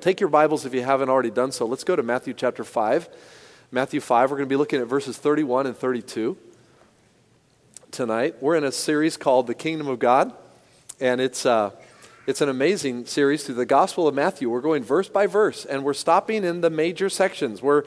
Take your Bibles if you haven't already done so. Let's go to Matthew chapter 5. Matthew 5, we're going to be looking at verses 31 and 32 tonight. We're in a series called The Kingdom of God, and it's, uh, it's an amazing series through the Gospel of Matthew. We're going verse by verse, and we're stopping in the major sections. We're,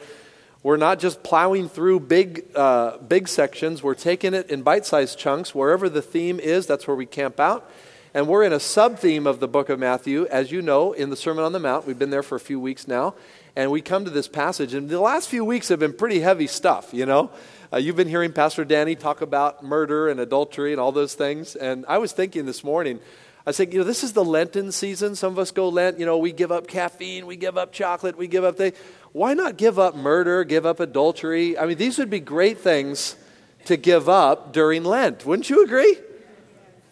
we're not just plowing through big, uh, big sections, we're taking it in bite sized chunks. Wherever the theme is, that's where we camp out. And we're in a sub theme of the book of Matthew, as you know, in the Sermon on the Mount. We've been there for a few weeks now. And we come to this passage, and the last few weeks have been pretty heavy stuff, you know? Uh, you've been hearing Pastor Danny talk about murder and adultery and all those things. And I was thinking this morning, I said, you know, this is the Lenten season. Some of us go Lent, you know, we give up caffeine, we give up chocolate, we give up things. Why not give up murder, give up adultery? I mean, these would be great things to give up during Lent. Wouldn't you agree?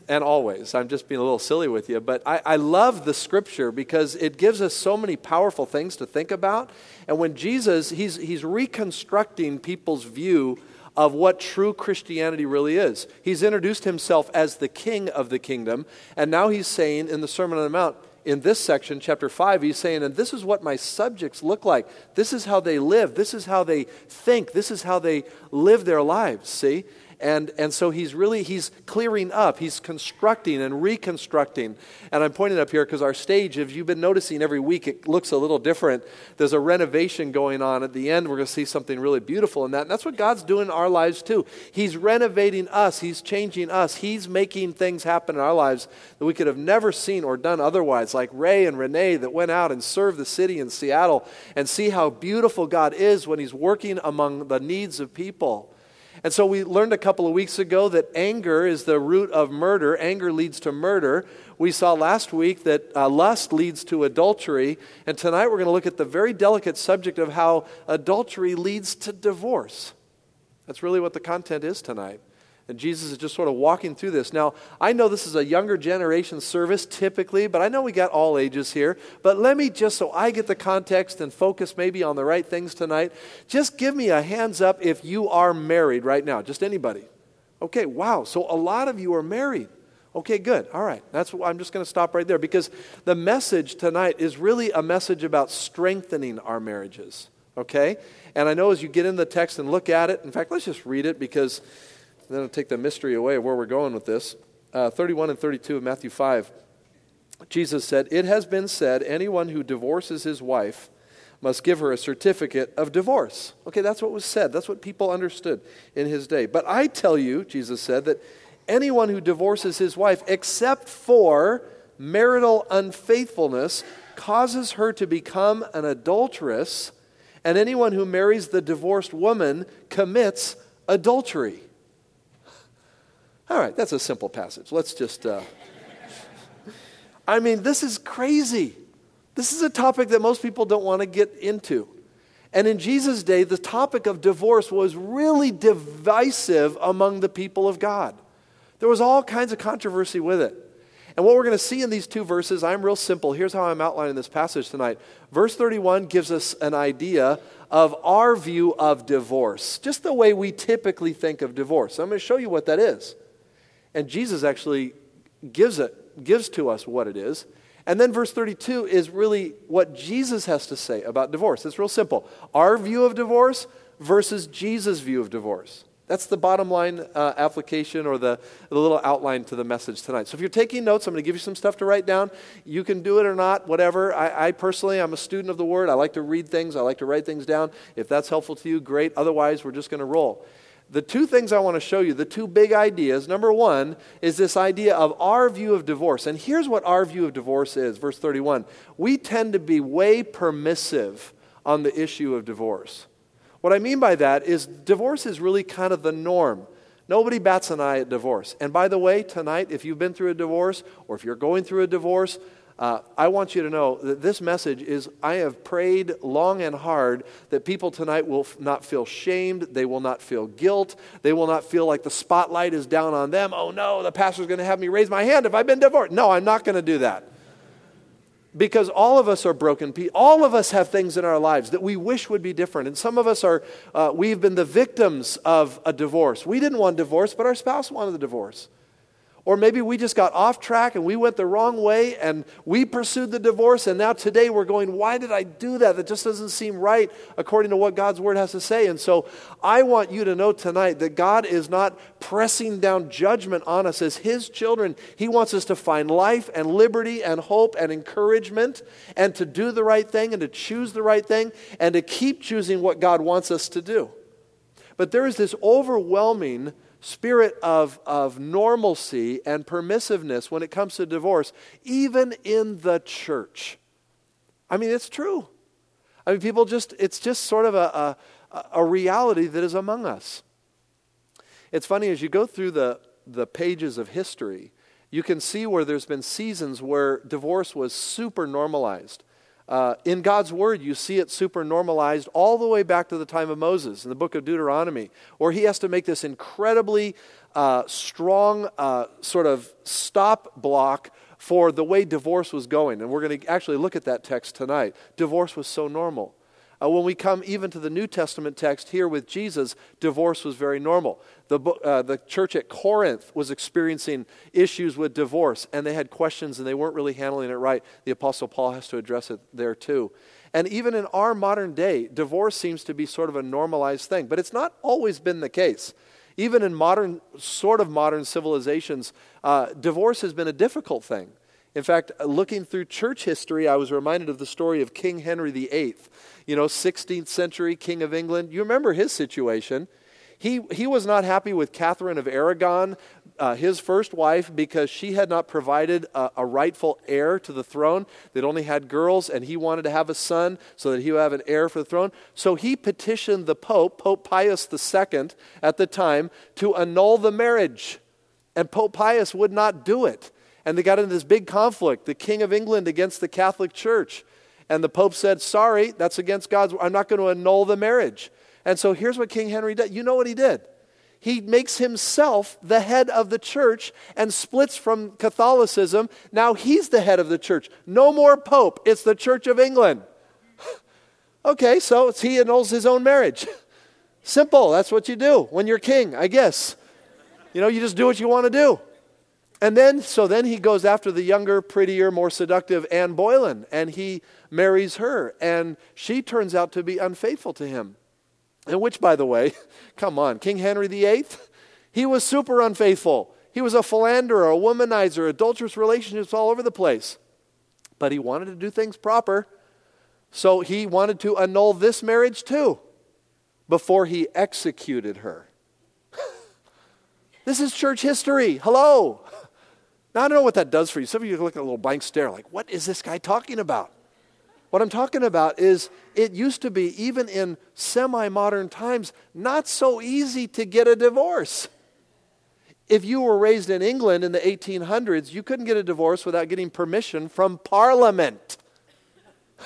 And always. I'm just being a little silly with you, but I, I, love the scripture because it gives us so many powerful things to think about. And when Jesus, he's, he's reconstructing people's view of what true Christianity really is. He's introduced himself as the king of the kingdom, and now he's saying in the Sermon on the Mount, in this section, chapter 5, he's saying, and this is what my subjects look like. This is how they live. This is how they think. This is how they live their lives, see? And, and so he's really, he's clearing up. He's constructing and reconstructing. And I'm pointing up here because our stage, if you've been noticing every week, it looks a little different. There's a renovation going on. At the end, we're going to see something really beautiful in that. And that's what God's doing in our lives too. He's renovating us. He's changing us. He's making things happen in our lives that we could have never seen or done otherwise. Like Ray and Renee that went out and served the city in Seattle and see how beautiful God is when he's working among the needs of people. And so we learned a couple of weeks ago that anger is the root of murder. Anger leads to murder. We saw last week that uh, lust leads to adultery. And tonight we're going to look at the very delicate subject of how adultery leads to divorce. That's really what the content is tonight. And Jesus is just sort of walking through this. Now, I know this is a younger generation service typically, but I know we got all ages here. But let me just, so I get the context and focus maybe on the right things tonight, just give me a hands up if you are married right now. Just anybody. Okay, wow. So a lot of you are married. Okay, good. All right. That's what I'm just going to stop right there because the message tonight is really a message about strengthening our marriages. Okay? And I know as you get in the text and look at it, in fact, let's just read it because then I'll take the mystery away of where we're going with this. Uh, 31 and 32 of Matthew 5. Jesus said, It has been said, anyone who divorces his wife must give her a certificate of divorce. Okay, that's what was said. That's what people understood in his day. But I tell you, Jesus said, that anyone who divorces his wife, except for marital unfaithfulness, causes her to become an adulteress, and anyone who marries the divorced woman commits adultery. All right, that's a simple passage. Let's just. Uh... I mean, this is crazy. This is a topic that most people don't want to get into. And in Jesus' day, the topic of divorce was really divisive among the people of God. There was all kinds of controversy with it. And what we're going to see in these two verses, I'm real simple. Here's how I'm outlining this passage tonight. Verse 31 gives us an idea of our view of divorce, just the way we typically think of divorce. I'm going to show you what that is. And Jesus actually gives it, gives to us what it is. And then verse 32 is really what Jesus has to say about divorce. It's real simple. Our view of divorce versus Jesus' view of divorce. That's the bottom line uh, application or the, the little outline to the message tonight. So if you're taking notes, I'm going to give you some stuff to write down. You can do it or not, whatever. I, I personally, I'm a student of the Word. I like to read things, I like to write things down. If that's helpful to you, great. Otherwise, we're just going to roll the two things I want to show you, the two big ideas. Number one is this idea of our view of divorce. And here's what our view of divorce is verse 31. We tend to be way permissive on the issue of divorce. What I mean by that is divorce is really kind of the norm. Nobody bats an eye at divorce. And by the way, tonight, if you've been through a divorce or if you're going through a divorce, uh, I want you to know that this message is I have prayed long and hard that people tonight will f- not feel shamed. They will not feel guilt. They will not feel like the spotlight is down on them. Oh no, the pastor's going to have me raise my hand if I've been divorced. No, I'm not going to do that. Because all of us are broken people. All of us have things in our lives that we wish would be different. And some of us are, uh, we've been the victims of a divorce. We didn't want divorce, but our spouse wanted the divorce. Or maybe we just got off track and we went the wrong way and we pursued the divorce, and now today we're going, Why did I do that? That just doesn't seem right according to what God's word has to say. And so I want you to know tonight that God is not pressing down judgment on us as His children. He wants us to find life and liberty and hope and encouragement and to do the right thing and to choose the right thing and to keep choosing what God wants us to do. But there is this overwhelming spirit of, of normalcy and permissiveness when it comes to divorce, even in the church. I mean, it's true. I mean, people just, it's just sort of a, a, a reality that is among us. It's funny, as you go through the, the pages of history, you can see where there's been seasons where divorce was super normalized. Uh, in God's Word, you see it super normalized all the way back to the time of Moses in the book of Deuteronomy, where he has to make this incredibly uh, strong uh, sort of stop block for the way divorce was going. And we're going to actually look at that text tonight. Divorce was so normal. Uh, when we come even to the New Testament text here with Jesus, divorce was very normal. The, uh, the church at Corinth was experiencing issues with divorce, and they had questions and they weren't really handling it right. The Apostle Paul has to address it there too. And even in our modern day, divorce seems to be sort of a normalized thing, but it's not always been the case. Even in modern, sort of modern civilizations, uh, divorce has been a difficult thing. In fact, looking through church history, I was reminded of the story of King Henry VIII, you know, 16th century King of England. You remember his situation. He, he was not happy with Catherine of Aragon, uh, his first wife, because she had not provided a, a, rightful heir to the throne. They'd only had girls, and he wanted to have a son so that he would have an heir for the throne. So he petitioned the Pope, Pope Pius II at the time, to annul the marriage. And Pope Pius would not do it. And they got into this big conflict, the King of England against the Catholic Church. And the Pope said, Sorry, that's against God's I'm not going to annul the marriage. And so here's what King Henry did. You know what he did? He makes himself the head of the church and splits from Catholicism. Now he's the head of the church. No more Pope, it's the Church of England. okay, so he annuls his own marriage. Simple, that's what you do when you're king, I guess. You know, you just do what you want to do. And then, so then he goes after the younger, prettier, more seductive Anne Boleyn, and he marries her, and she turns out to be unfaithful to him. And which, by the way, come on, King Henry VIII, he was super unfaithful. He was a philanderer, a womanizer, adulterous relationships all over the place. But he wanted to do things proper, so he wanted to annul this marriage too before he executed her. this is church history. Hello. Now, I don't know what that does for you. Some of you look at a little blank stare, like, what is this guy talking about? What I'm talking about is it used to be, even in semi modern times, not so easy to get a divorce. If you were raised in England in the 1800s, you couldn't get a divorce without getting permission from Parliament.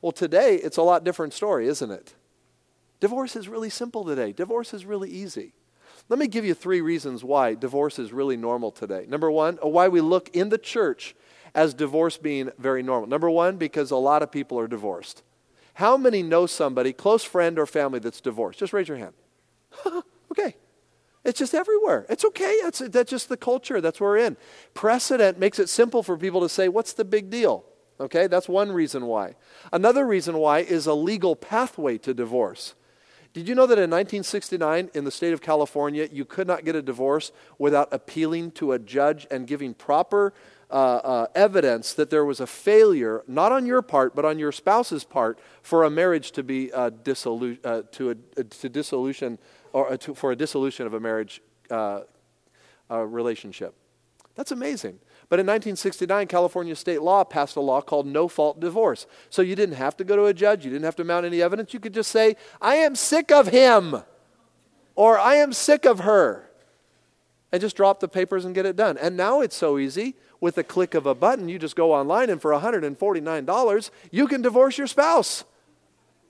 well, today, it's a lot different story, isn't it? Divorce is really simple today, divorce is really easy. Let me give you three reasons why divorce is really normal today. Number one, uh, why we look in the church as divorce being very normal. Number one, because a lot of people are divorced. How many know somebody, close friend or family, that's divorced? Just raise your hand. okay. It's just everywhere. It's okay. That's, that's just the culture. That's where we're in. Precedent makes it simple for people to say, what's the big deal? Okay, that's one reason why. Another reason why is a legal pathway to divorce. Did you know that in 1969 in the state of California, you could not get a divorce without appealing to a judge and giving proper uh, uh, evidence that there was a failure, not on your part, but on your spouse's part, for a marriage to be uh, dissolu- uh, to, a, uh, to dissolution or uh, to, for a dissolution of a marriage relationship? That's amazing. But in 1969, California state law passed a law called no fault divorce. So you didn't have to go to a judge, you didn't have to mount any evidence. You could just say, I am sick of him, or I am sick of her, and just drop the papers and get it done. And now it's so easy. With a click of a button, you just go online, and for $149, you can divorce your spouse.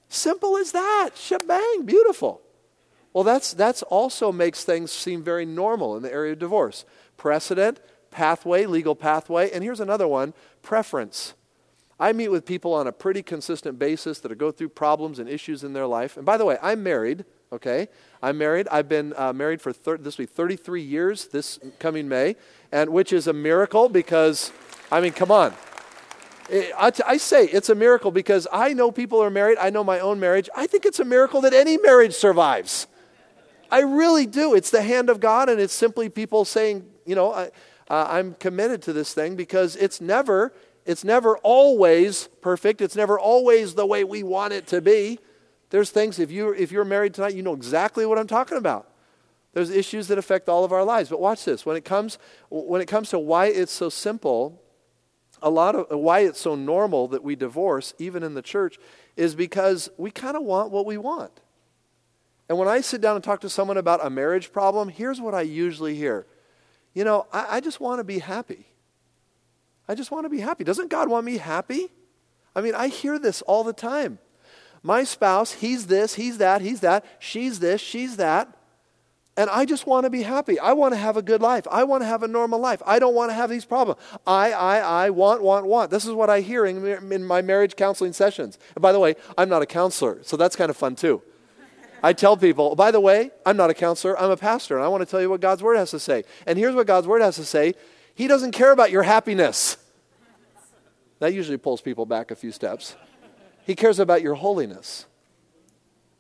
Simple as that. Shebang. Beautiful. Well, that's, that's also makes things seem very normal in the area of divorce. Precedent, pathway, legal pathway. And here's another one preference. I meet with people on a pretty consistent basis that go through problems and issues in their life. And by the way, I'm married. okay? I'm married. I've been uh, married for thir- this be 33 years this coming May, and which is a miracle because, I mean, come on. I, t- I say it's a miracle because I know people are married. I know my own marriage. I think it's a miracle that any marriage survives. I really do. It's the hand of God, and it's simply people saying, you know, I, uh, I'm committed to this thing because it's never, it's never always perfect. It's never always the way we want it to be. There's things, if, you, if you're married tonight, you know exactly what I'm talking about. There's issues that affect all of our lives. But watch this. When it comes, when it comes to why it's so simple, a lot of why it's so normal that we divorce, even in the church, is because we kind of want what we want. And when I sit down and talk to someone about a marriage problem, here's what I usually hear You know, I, I just want to be happy. I just want to be happy. Doesn't God want me happy? I mean, I hear this all the time. My spouse, he's this, he's that, he's that, she's this, she's that. And I just want to be happy. I want to have a good life. I want to have a normal life. I don't want to have these problems. I, I, I want, want, want. This is what I hear in, in my marriage counseling sessions. And by the way, I'm not a counselor, so that's kind of fun too. I tell people, oh, by the way, I'm not a counselor, I'm a pastor, and I want to tell you what God's Word has to say. And here's what God's Word has to say He doesn't care about your happiness. That usually pulls people back a few steps. He cares about your holiness.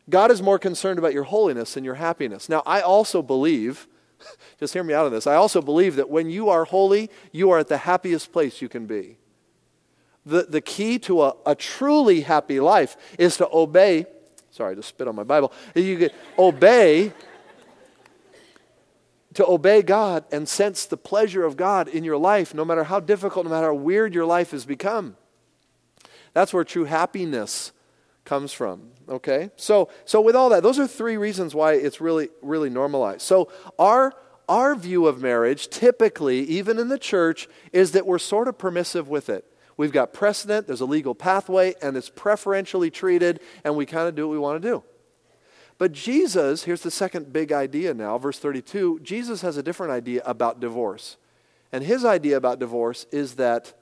God is more concerned about your holiness than your happiness. Now, I also believe, just hear me out on this, I also believe that when you are holy, you are at the happiest place you can be. The, the key to a, a truly happy life is to obey. Sorry, to spit on my Bible. You obey to obey God and sense the pleasure of God in your life, no matter how difficult, no matter how weird your life has become. That's where true happiness comes from. Okay? So so with all that, those are three reasons why it's really, really normalized. So our our view of marriage, typically, even in the church, is that we're sort of permissive with it. We've got precedent, there's a legal pathway, and it's preferentially treated, and we kind of do what we want to do. But Jesus, here's the second big idea now, verse 32 Jesus has a different idea about divorce. And his idea about divorce is that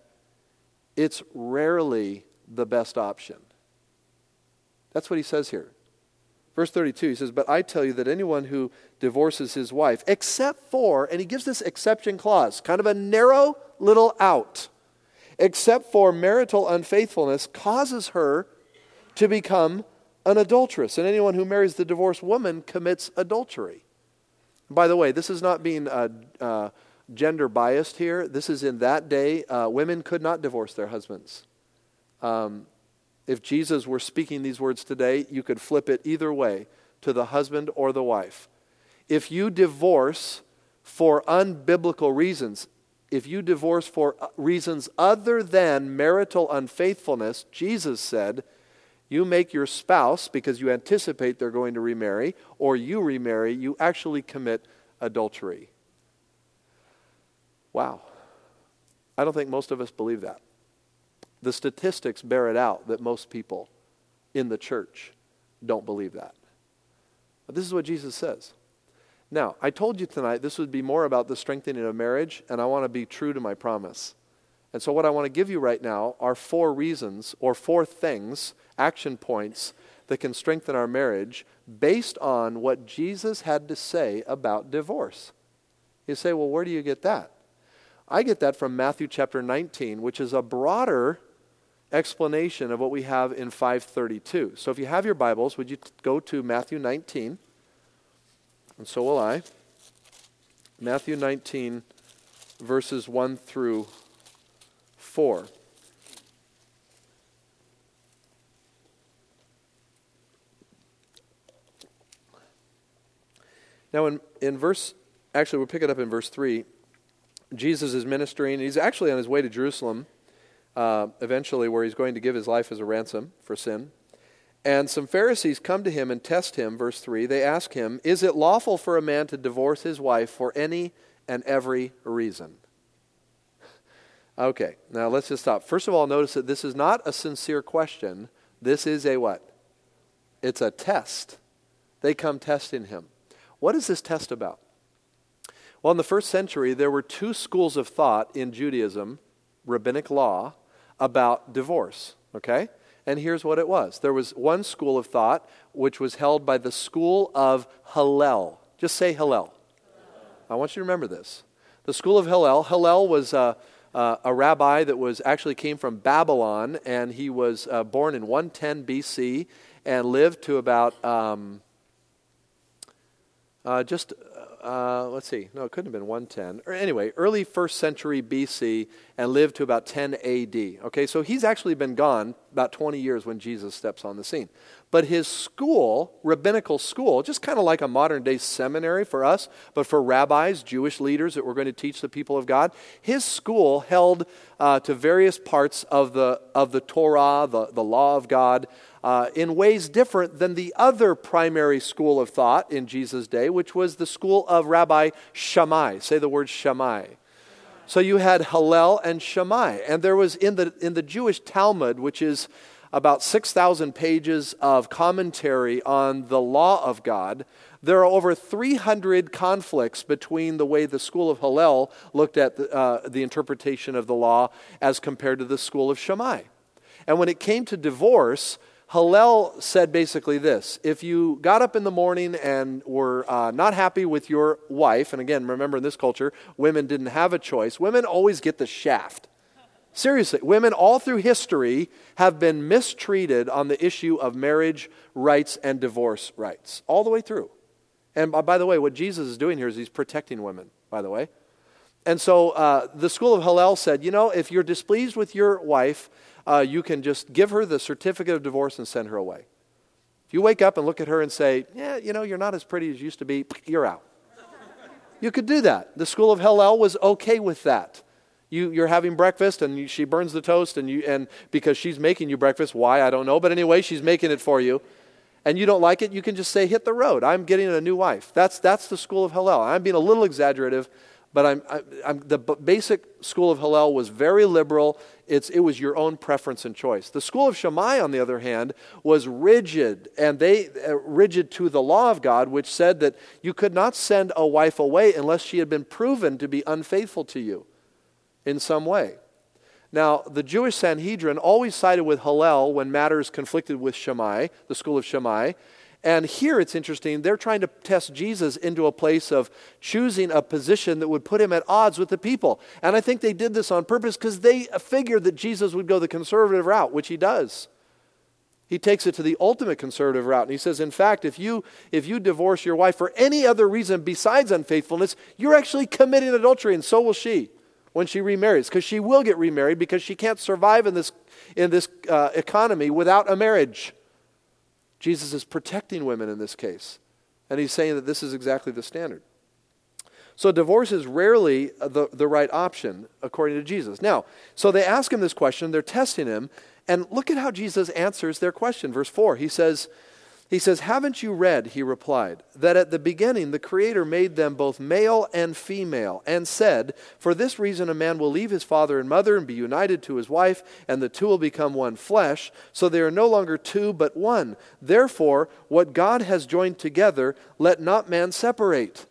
it's rarely the best option. That's what he says here. Verse 32, he says, But I tell you that anyone who divorces his wife, except for, and he gives this exception clause, kind of a narrow little out, except for marital unfaithfulness, causes her to become an adulteress. And anyone who marries the divorced woman commits adultery. By the way, this is not being uh, uh, gender biased here. This is in that day, uh, women could not divorce their husbands. Um, if Jesus were speaking these words today, you could flip it either way to the husband or the wife. If you divorce for unbiblical reasons, if you divorce for uh, reasons other than marital unfaithfulness, Jesus said, you make your spouse, because you anticipate they're going to remarry, or you remarry, you actually commit adultery. Wow. I don't think most of us believe that. The statistics bear it out that most people in the church don't believe that. But this is what Jesus says. Now, I told you tonight this would be more about the strengthening of marriage, and I want to be true to my promise. And so, what I want to give you right now are four reasons or four things, action points, that can strengthen our marriage based on what Jesus had to say about divorce. You say, well, where do you get that? I get that from Matthew chapter 19, which is a broader explanation of what we have in 532. So if you have your Bibles, would you go to Matthew 19? And so will I. Matthew 19, verses 1 through 4. Now, in, in verse, actually, we'll pick it up in verse 3. Jesus is ministering. He's actually on his way to Jerusalem uh, eventually, where he's going to give his life as a ransom for sin. And some Pharisees come to him and test him, verse 3. They ask him, Is it lawful for a man to divorce his wife for any and every reason? Okay, now let's just stop. First of all, notice that this is not a sincere question. This is a what? It's a test. They come testing him. What is this test about? Well, in the first century, there were two schools of thought in Judaism, rabbinic law, about divorce, okay? And here's what it was there was one school of thought which was held by the school of Hillel. Just say Hillel. I want you to remember this. The school of Hillel, Hillel was uh, uh, a rabbi that was actually came from Babylon, and he was uh, born in 110 BC and lived to about um, uh, just uh, let's see, no, it couldn't have been 110. Or anyway, early first century BC and lived to about 10 AD. Okay, so he's actually been gone about 20 years when Jesus steps on the scene. But his school, rabbinical school, just kind of like a modern day seminary for us, but for rabbis, Jewish leaders that were going to teach the people of God, his school held uh, to various parts of the, of the Torah, the, the law of God uh, in ways different than the other primary school of thought in Jesus' day, which was the school of Rabbi Shammai. Say the word Shammai. So you had Hillel and Shammai. And there was in the, in the Jewish Talmud, which is about 6,000 pages of commentary on the law of God, there are over 300 conflicts between the way the school of Hillel looked at the, uh, the interpretation of the law as compared to the school of Shammai. And when it came to divorce, Hillel said basically this if you got up in the morning and were uh, not happy with your wife, and again, remember in this culture, women didn't have a choice, women always get the shaft. Seriously, women all through history have been mistreated on the issue of marriage rights and divorce rights, all the way through. And by the way, what Jesus is doing here is he's protecting women, by the way. And so uh, the school of Hillel said, you know, if you're displeased with your wife, uh, you can just give her the certificate of divorce and send her away. If you wake up and look at her and say, Yeah, you know, you're not as pretty as you used to be, you're out. You could do that. The school of Hillel was okay with that. You, you're having breakfast and you, she burns the toast, and, you, and because she's making you breakfast, why, I don't know, but anyway, she's making it for you, and you don't like it, you can just say, Hit the road. I'm getting a new wife. That's, that's the school of Hillel. I'm being a little exaggerative, but I'm, I'm, the basic school of Hillel was very liberal. It's, it was your own preference and choice. The school of Shammai, on the other hand, was rigid, and they uh, rigid to the law of God, which said that you could not send a wife away unless she had been proven to be unfaithful to you in some way. Now, the Jewish Sanhedrin always sided with Hillel when matters conflicted with Shammai, the school of Shammai, and here it's interesting, they're trying to test Jesus into a place of choosing a position that would put him at odds with the people. And I think they did this on purpose because they figured that Jesus would go the conservative route, which he does. He takes it to the ultimate conservative route. And he says, in fact, if you, if you divorce your wife for any other reason besides unfaithfulness, you're actually committing adultery, and so will she when she remarries, because she will get remarried because she can't survive in this, in this uh, economy without a marriage. Jesus is protecting women in this case. And he's saying that this is exactly the standard. So divorce is rarely the, the right option, according to Jesus. Now, so they ask him this question, they're testing him, and look at how Jesus answers their question. Verse 4, he says, he says, Haven't you read, he replied, that at the beginning the Creator made them both male and female, and said, For this reason a man will leave his father and mother and be united to his wife, and the two will become one flesh, so they are no longer two but one. Therefore, what God has joined together, let not man separate.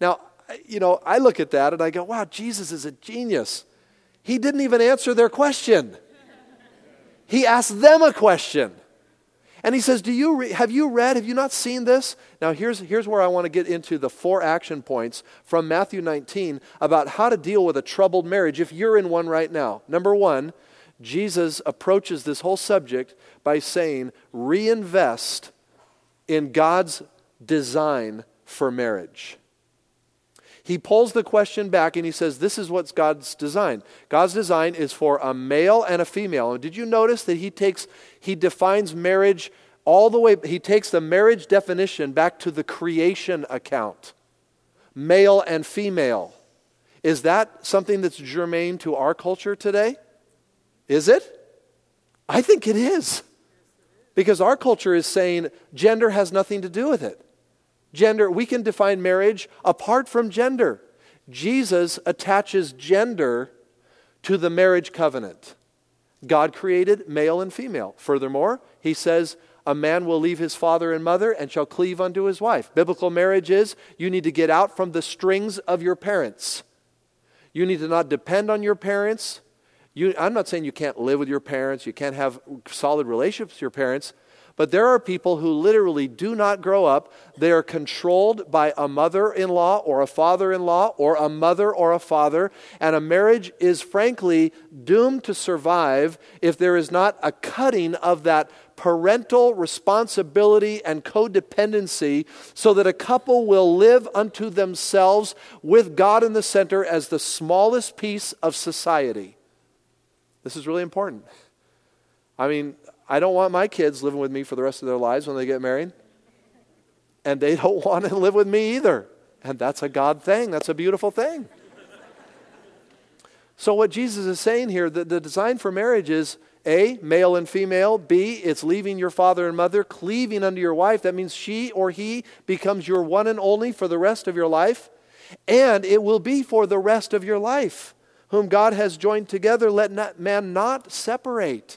Now, you know, I look at that and I go, wow, Jesus is a genius. He didn't even answer their question. He asked them a question. And he says, Do you re- Have you read? Have you not seen this? Now, here's, here's where I want to get into the four action points from Matthew 19 about how to deal with a troubled marriage if you're in one right now. Number one, Jesus approaches this whole subject by saying, Reinvest in God's design for marriage he pulls the question back and he says, This is what's God's design. God's design is for a male and a female. And did you notice that he takes, he defines marriage all the way, he takes the marriage definition back to the creation account male and female. Is that something that's germane to our culture today? Is it? I think it is. Because our culture is saying gender has nothing to do with it. Gender, we can define marriage apart from gender. Jesus attaches gender to the marriage covenant. God created male and female. Furthermore, he says, a man will leave his father and mother and shall cleave unto his wife. Biblical marriage is you need to get out from the strings of your parents. You need to not depend on your parents. You, I'm not saying you can't live with your parents, you can't have solid relationships with your parents, but there are people who literally do not grow up. They are controlled by a mother in law or a father in law or a mother or a father. And a marriage is frankly doomed to survive if there is not a cutting of that parental responsibility and codependency so that a couple will live unto themselves with God in the center as the smallest piece of society. This is really important. I mean, I don't want my kids living with me for the rest of their lives when they get married. And they don't want to live with me either. And that's a God thing, that's a beautiful thing. So, what Jesus is saying here, the, the design for marriage is A, male and female. B, it's leaving your father and mother, cleaving unto your wife. That means she or he becomes your one and only for the rest of your life. And it will be for the rest of your life. Whom God has joined together, let not, man not separate.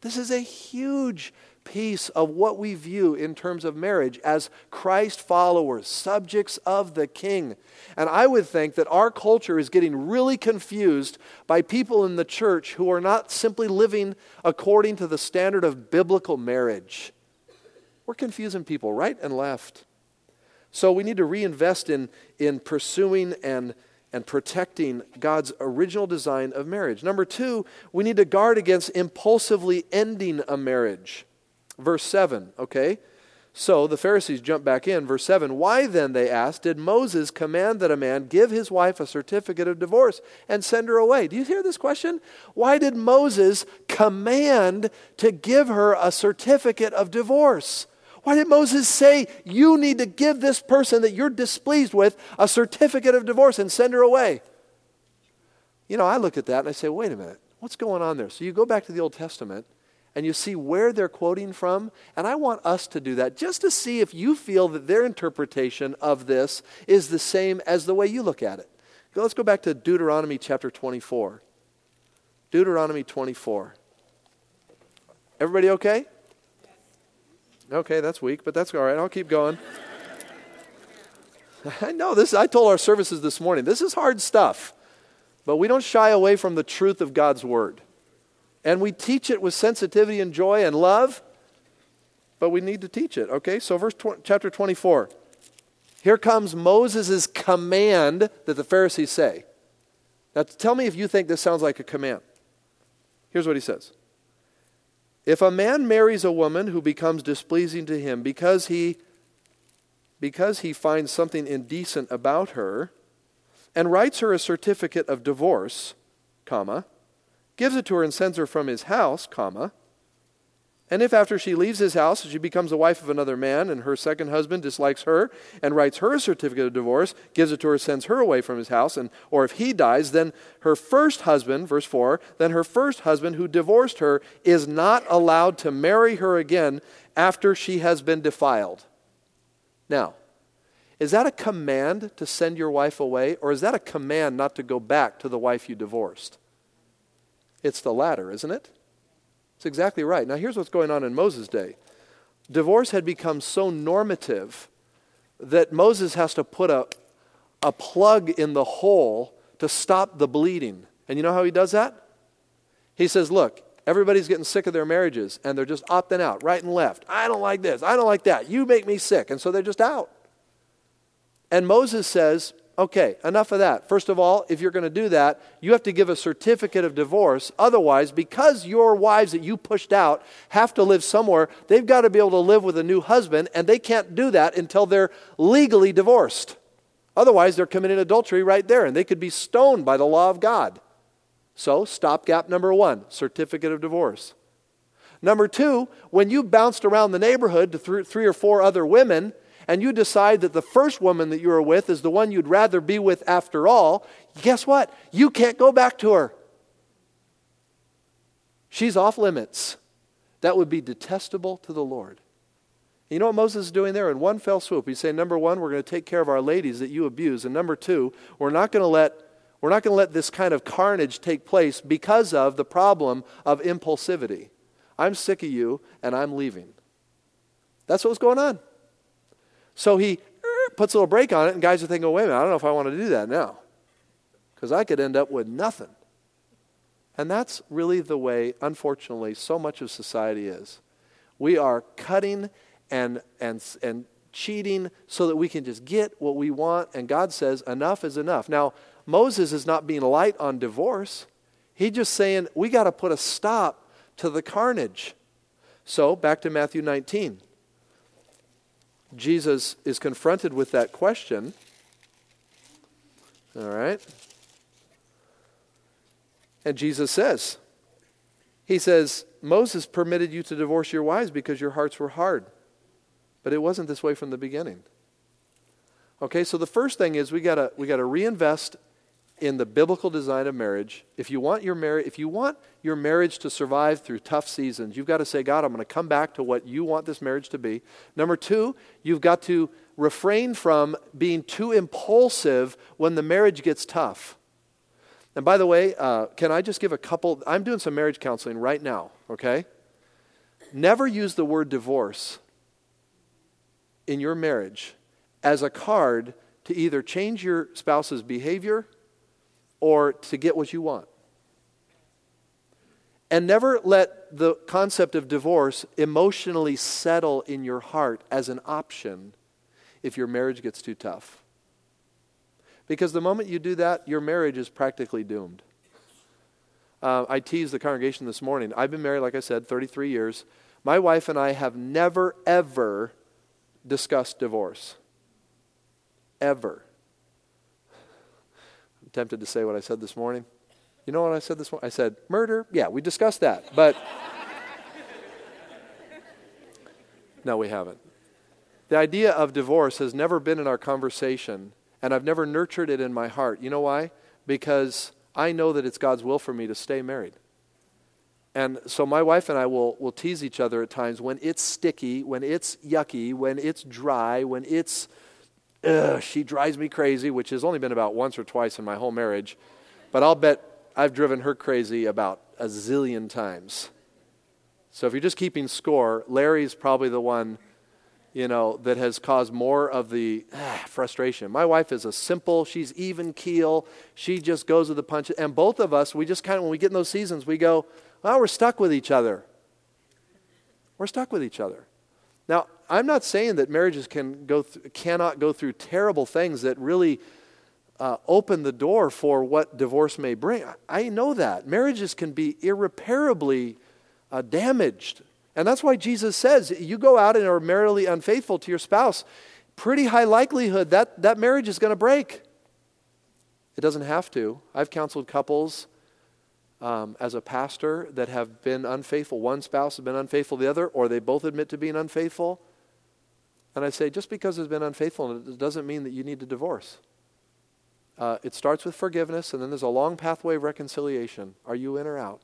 This is a huge piece of what we view in terms of marriage as Christ followers, subjects of the King. And I would think that our culture is getting really confused by people in the church who are not simply living according to the standard of biblical marriage. We're confusing people right and left. So we need to reinvest in, in pursuing and and protecting God's original design of marriage. Number two, we need to guard against impulsively ending a marriage. Verse 7, okay? So the Pharisees jump back in. Verse 7 Why then, they asked, did Moses command that a man give his wife a certificate of divorce and send her away? Do you hear this question? Why did Moses command to give her a certificate of divorce? Why did Moses say, You need to give this person that you're displeased with a certificate of divorce and send her away? You know, I look at that and I say, Wait a minute, what's going on there? So you go back to the Old Testament and you see where they're quoting from. And I want us to do that just to see if you feel that their interpretation of this is the same as the way you look at it. Let's go back to Deuteronomy chapter 24. Deuteronomy 24. Everybody okay? Okay, that's weak, but that's all right. I'll keep going. I know this. I told our services this morning, this is hard stuff, but we don't shy away from the truth of God's word. And we teach it with sensitivity and joy and love, but we need to teach it. Okay, so verse tw- chapter 24. Here comes Moses' command that the Pharisees say. Now, tell me if you think this sounds like a command. Here's what he says if a man marries a woman who becomes displeasing to him because he because he finds something indecent about her and writes her a certificate of divorce, comma, gives it to her and sends her from his house, comma, and if after she leaves his house, she becomes the wife of another man, and her second husband dislikes her and writes her a certificate of divorce, gives it to her, sends her away from his house, and or if he dies, then her first husband, verse 4, then her first husband who divorced her is not allowed to marry her again after she has been defiled. Now, is that a command to send your wife away, or is that a command not to go back to the wife you divorced? It's the latter, isn't it? It's exactly right. Now, here's what's going on in Moses' day divorce had become so normative that Moses has to put a, a plug in the hole to stop the bleeding. And you know how he does that? He says, Look, everybody's getting sick of their marriages and they're just opting out right and left. I don't like this. I don't like that. You make me sick. And so they're just out. And Moses says, Okay, enough of that. First of all, if you're going to do that, you have to give a certificate of divorce. Otherwise, because your wives that you pushed out have to live somewhere, they've got to be able to live with a new husband, and they can't do that until they're legally divorced. Otherwise, they're committing adultery right there, and they could be stoned by the law of God. So, stopgap number one certificate of divorce. Number two, when you bounced around the neighborhood to th- three or four other women, and you decide that the first woman that you are with is the one you'd rather be with after all, guess what? You can't go back to her. She's off limits. That would be detestable to the Lord. You know what Moses is doing there? In one fell swoop, he's saying, number one, we're going to take care of our ladies that you abuse. And number two, we're not going to let, we're not going to let this kind of carnage take place because of the problem of impulsivity. I'm sick of you and I'm leaving. That's what was going on. So he puts a little brake on it, and guys are thinking, wait a minute, I don't know if I want to do that now. Because I could end up with nothing. And that's really the way, unfortunately, so much of society is. We are cutting and, and, and cheating so that we can just get what we want. And God says, enough is enough. Now, Moses is not being light on divorce. He's just saying, we got to put a stop to the carnage. So, back to Matthew 19. Jesus is confronted with that question. All right? And Jesus says, He says, Moses permitted you to divorce your wives because your hearts were hard. But it wasn't this way from the beginning. Okay, so the first thing is we gotta we gotta reinvest in the biblical design of marriage. If you want your marriage, if you want your marriage to survive through tough seasons, you've got to say, God, I'm going to come back to what you want this marriage to be. Number two, you've got to refrain from being too impulsive when the marriage gets tough. And by the way, uh, can I just give a couple? I'm doing some marriage counseling right now, okay? Never use the word divorce in your marriage as a card to either change your spouse's behavior or to get what you want. And never let the concept of divorce emotionally settle in your heart as an option if your marriage gets too tough. Because the moment you do that, your marriage is practically doomed. Uh, I teased the congregation this morning. I've been married, like I said, 33 years. My wife and I have never, ever discussed divorce. Ever. I'm tempted to say what I said this morning. You know what I said this morning? I said, murder? Yeah, we discussed that. But no, we haven't. The idea of divorce has never been in our conversation and I've never nurtured it in my heart. You know why? Because I know that it's God's will for me to stay married. And so my wife and I will, will tease each other at times when it's sticky, when it's yucky, when it's dry, when it's, ugh, she drives me crazy, which has only been about once or twice in my whole marriage. But I'll bet I've driven her crazy about a zillion times. So if you're just keeping score, Larry's probably the one you know, that has caused more of the ah, frustration. My wife is a simple, she's even keel, she just goes with the punches. And both of us, we just kind of, when we get in those seasons, we go, well, we're stuck with each other. We're stuck with each other. Now, I'm not saying that marriages can go th- cannot go through terrible things that really uh, open the door for what divorce may bring. I know that. Marriages can be irreparably uh, damaged and that's why Jesus says, you go out and are maritally unfaithful to your spouse, pretty high likelihood that that marriage is going to break. It doesn't have to. I've counseled couples um, as a pastor that have been unfaithful. One spouse has been unfaithful to the other, or they both admit to being unfaithful. And I say, just because there's been unfaithful, it doesn't mean that you need to divorce. Uh, it starts with forgiveness, and then there's a long pathway of reconciliation. Are you in or out?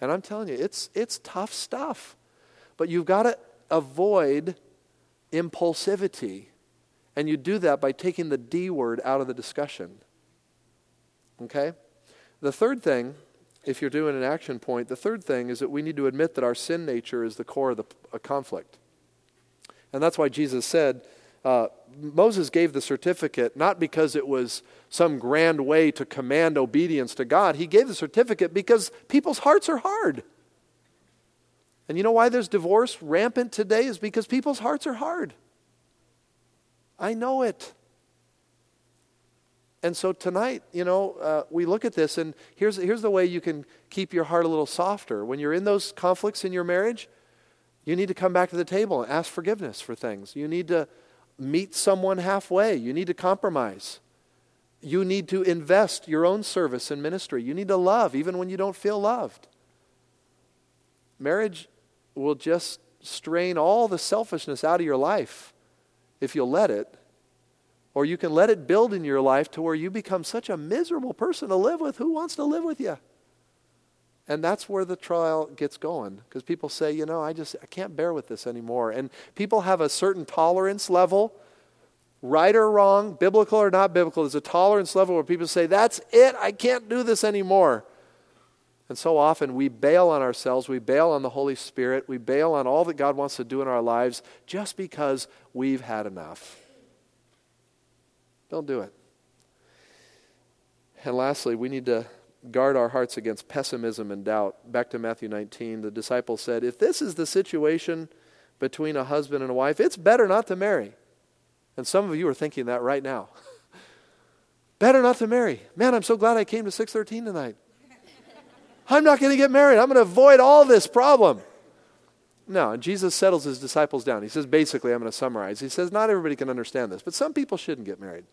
And I'm telling you, it's, it's tough stuff. But you've got to avoid impulsivity. And you do that by taking the D word out of the discussion. Okay? The third thing, if you're doing an action point, the third thing is that we need to admit that our sin nature is the core of the conflict. And that's why Jesus said, uh, Moses gave the certificate not because it was some grand way to command obedience to God. He gave the certificate because people's hearts are hard. And you know why there's divorce rampant today is because people's hearts are hard. I know it. And so tonight, you know, uh, we look at this, and here's, here's the way you can keep your heart a little softer. When you're in those conflicts in your marriage, you need to come back to the table and ask forgiveness for things. You need to meet someone halfway. You need to compromise. You need to invest your own service and ministry. You need to love even when you don't feel loved. Marriage will just strain all the selfishness out of your life if you'll let it. Or you can let it build in your life to where you become such a miserable person to live with. Who wants to live with you? And that's where the trial gets going because people say, you know, I just I can't bear with this anymore. And people have a certain tolerance level, right or wrong, biblical or not biblical. There's a tolerance level where people say, that's it, I can't do this anymore. And so often we bail on ourselves, we bail on the Holy Spirit, we bail on all that God wants to do in our lives just because we've had enough. Don't do it. And lastly, we need to guard our hearts against pessimism and doubt. Back to Matthew 19, the disciples said, If this is the situation between a husband and a wife, it's better not to marry. And some of you are thinking that right now. better not to marry. Man, I'm so glad I came to 613 tonight. I'm not going to get married. I'm going to avoid all this problem. No, and Jesus settles his disciples down. He says, basically, I'm going to summarize. He says, not everybody can understand this, but some people shouldn't get married.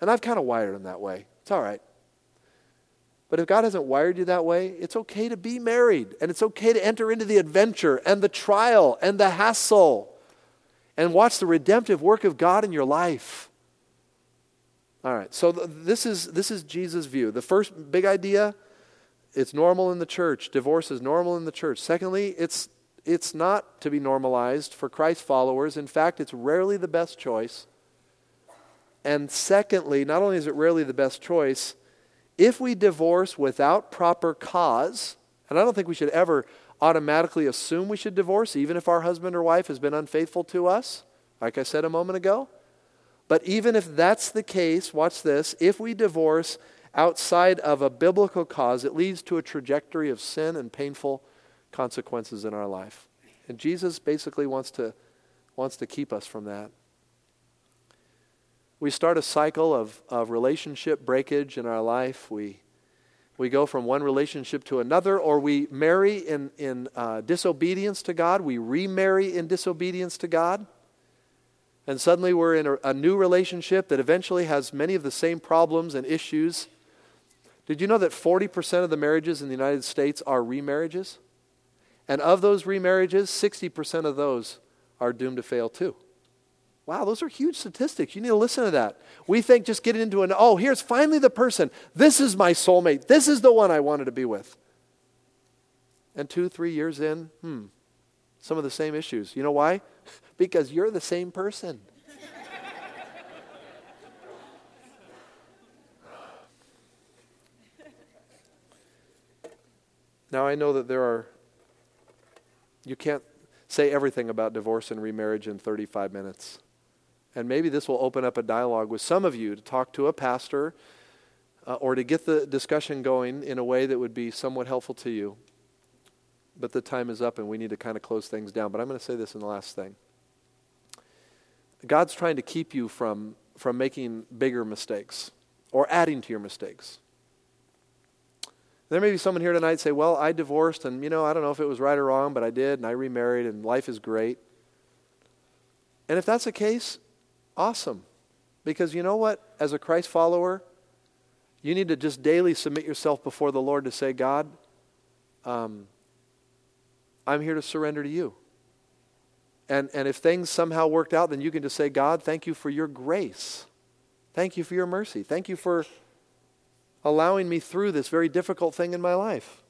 And I've kind of wired them that way. It's all right. But if God hasn't wired you that way, it's okay to be married. And it's okay to enter into the adventure and the trial and the hassle and watch the redemptive work of God in your life. All right, so th- this is, this is Jesus' view. The first big idea it's normal in the church. Divorce is normal in the church. Secondly, it's, it's not to be normalized for Christ followers. In fact, it's rarely the best choice. And secondly, not only is it rarely the best choice, if we divorce without proper cause, and I don't think we should ever automatically assume we should divorce, even if our husband or wife has been unfaithful to us, like I said a moment ago. But even if that's the case, watch this if we divorce outside of a biblical cause, it leads to a trajectory of sin and painful consequences in our life. And Jesus basically wants to, wants to keep us from that we start a cycle of, of relationship breakage in our life. We, we go from one relationship to another, or we marry in, in uh, disobedience to God. We remarry in disobedience to God. And suddenly we're in a, a new relationship that eventually has many of the same problems and issues. Did you know that 40% of the marriages in the United States are remarriages? And of those remarriages, 60% of those are doomed to fail too. Wow, those are huge statistics. You need to listen to that. We think just getting into an, oh, here's finally the person. This is my soulmate. This is the one I wanted to be with. And two, three years in, hmm, some of the same issues. You know why? because you're the same person. now, I know that there are, you can't say everything about divorce and remarriage in 35 minutes. And maybe this will open up a dialogue with some of you to talk to a pastor uh, or to get the discussion going in a way that would be somewhat helpful to you. But the time is up and we need to kind of close things down. But I'm going to say this in the last thing God's trying to keep you from, from making bigger mistakes or adding to your mistakes. There may be someone here tonight say, Well, I divorced, and you know, I don't know if it was right or wrong, but I did, and I remarried, and life is great. And if that's the case, Awesome. Because you know what? As a Christ follower, you need to just daily submit yourself before the Lord to say, God, um, I'm here to surrender to you. And, and if things somehow worked out, then you can just say, God, thank you for your grace. Thank you for your mercy. Thank you for allowing me through this very difficult thing in my life.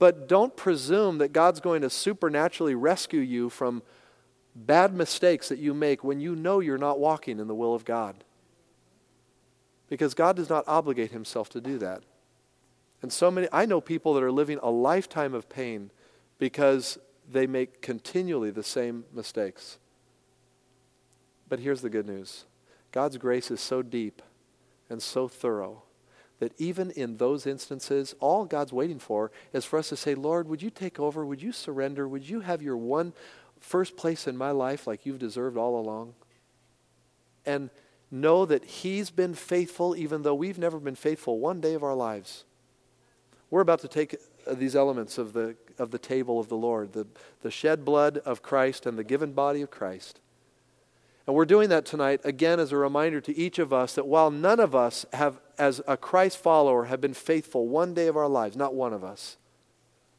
But don't presume that God's going to supernaturally rescue you from bad mistakes that you make when you know you're not walking in the will of God. Because God does not obligate himself to do that. And so many, I know people that are living a lifetime of pain because they make continually the same mistakes. But here's the good news God's grace is so deep and so thorough that even in those instances, all God's waiting for is for us to say, Lord, would you take over? Would you surrender? Would you have your one first place in my life like you've deserved all along. And know that He's been faithful even though we've never been faithful one day of our lives. We're about to take uh, these elements of the, of the table of the Lord the, the shed blood of Christ and the given body of Christ. And we're doing that tonight, again, as a reminder to each of us that while none of us have, as a Christ follower, have been faithful one day of our lives, not one of us,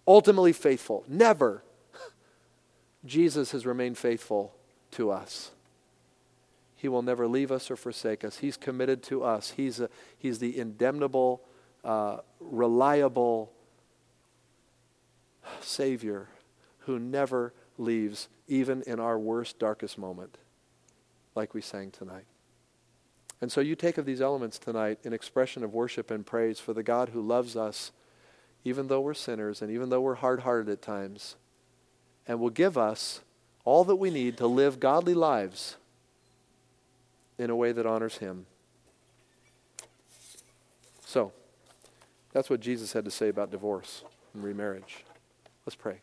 ultimately faithful, never Jesus has remained faithful to us. He will never leave us or forsake us. He's committed to us. He's, a, he's the indemnable, uh, reliable Savior who never leaves, even in our worst, darkest moment, like we sang tonight. And so you take of these elements tonight an expression of worship and praise for the God who loves us, even though we're sinners and even though we're hard hearted at times and will give us all that we need to live godly lives in a way that honors Him. So, That's what Jesus had to say about divorce and remarriage. Let's pray.